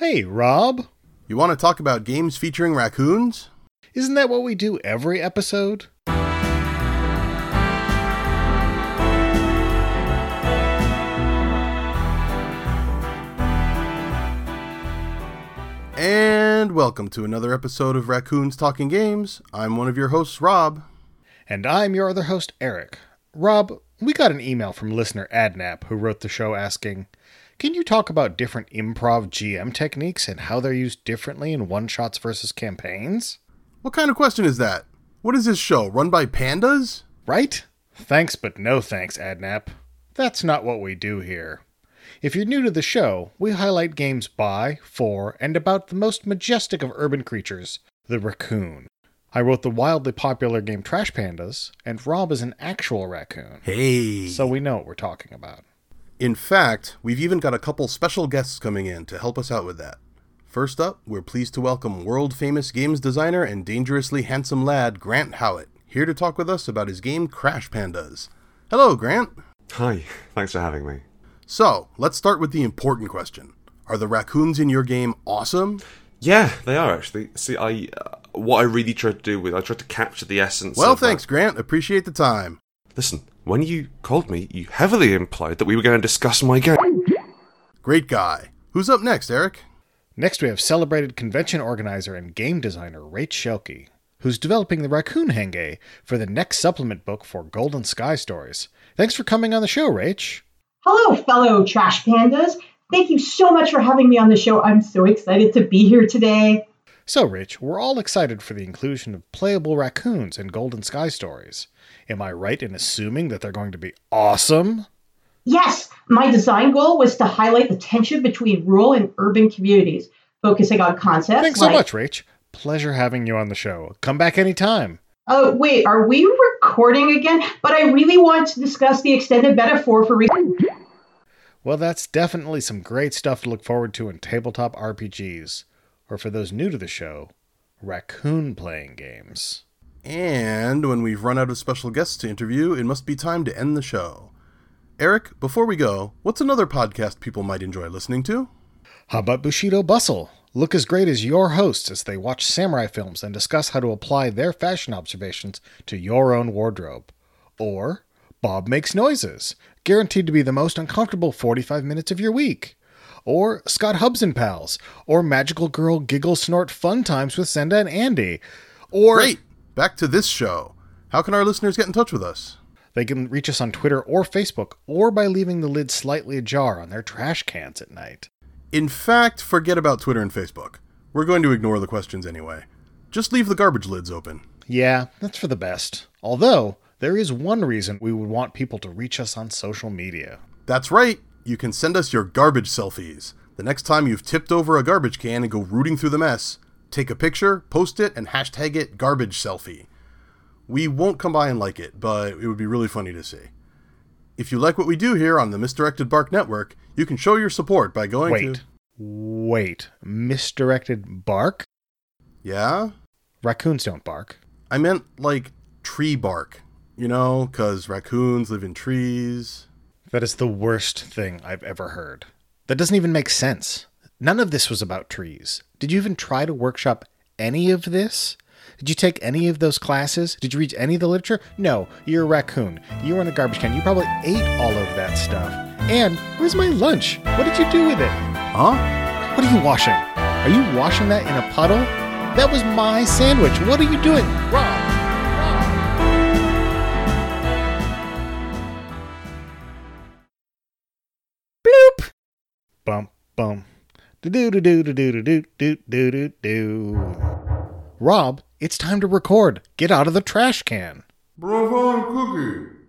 Hey, Rob. You want to talk about games featuring raccoons? Isn't that what we do every episode? And welcome to another episode of Raccoons Talking Games. I'm one of your hosts, Rob. And I'm your other host, Eric. Rob, we got an email from listener Adnap who wrote the show asking, Can you talk about different improv GM techniques and how they're used differently in one shots versus campaigns? What kind of question is that? What is this show, run by pandas? Right? Thanks, but no thanks, Adnap. That's not what we do here. If you're new to the show, we highlight games by, for, and about the most majestic of urban creatures, the raccoon. I wrote the wildly popular game Trash Pandas, and Rob is an actual raccoon. Hey. So we know what we're talking about. In fact, we've even got a couple special guests coming in to help us out with that. First up, we're pleased to welcome world famous games designer and dangerously handsome lad Grant Howitt, here to talk with us about his game Crash Pandas. Hello, Grant. Hi, thanks for having me. So, let's start with the important question. Are the raccoons in your game awesome? Yeah, they are actually. See, I uh, what I really tried to do with I tried to capture the essence. Well, of, thanks, Grant. Appreciate the time. listen, when you called me, you heavily implied that we were going to discuss my game. Great guy. Who's up next, Eric? Next, we have celebrated convention organizer and game designer Rach Shelke, who's developing the Raccoon Henge for the next supplement book for Golden Sky Stories. Thanks for coming on the show, Rach. Hello, fellow trash pandas. Thank you so much for having me on the show. I'm so excited to be here today. So, Rich, we're all excited for the inclusion of playable raccoons in Golden Sky Stories. Am I right in assuming that they're going to be awesome? Yes, my design goal was to highlight the tension between rural and urban communities, focusing on concepts Thanks so like. much, Rach. Pleasure having you on the show. Come back anytime. Oh, wait, are we recording again? But I really want to discuss the extended metaphor for. Re- Well, that's definitely some great stuff to look forward to in tabletop RPGs, or for those new to the show, raccoon playing games. And when we've run out of special guests to interview, it must be time to end the show. Eric, before we go, what's another podcast people might enjoy listening to? How about Bushido Bustle? Look as great as your hosts as they watch samurai films and discuss how to apply their fashion observations to your own wardrobe. Or Bob Makes Noises, guaranteed to be the most uncomfortable 45 minutes of your week. Or Scott Hubs and Pals, or Magical Girl Giggle Snort Fun Times with Senda and Andy. Or Great! Back to this show. How can our listeners get in touch with us? they can reach us on Twitter or Facebook, or by leaving the lid slightly ajar on their trash cans at night. In fact, forget about Twitter and Facebook. We're going to ignore the questions anyway. Just leave the garbage lids open. Yeah, that's for the best. Although, there is one reason we would want people to reach us on social media. That's right, you can send us your garbage selfies. The next time you've tipped over a garbage can and go rooting through the mess, take a picture, post it, and hashtag it garbage selfie. We won't come by and like it, but it would be really funny to see. If you like what we do here on the Misdirected Bark Network, you can show your support by going Wait, to. wait. Misdirected bark? Yeah? Raccoons don't bark. I meant like tree bark. You know, because raccoons live in trees. That is the worst thing I've ever heard. That doesn't even make sense. None of this was about trees. Did you even try to workshop any of this? Did you take any of those classes? Did you read any of the literature? No, you're a raccoon. You were in a garbage can. You probably ate all of that stuff. And where's my lunch? What did you do with it? Huh? What are you washing? Are you washing that in a puddle? That was my sandwich. What are you doing? Bum. Do do do do do do do do do do do. Rob, it's time to record. Get out of the trash can. Bravo cookie.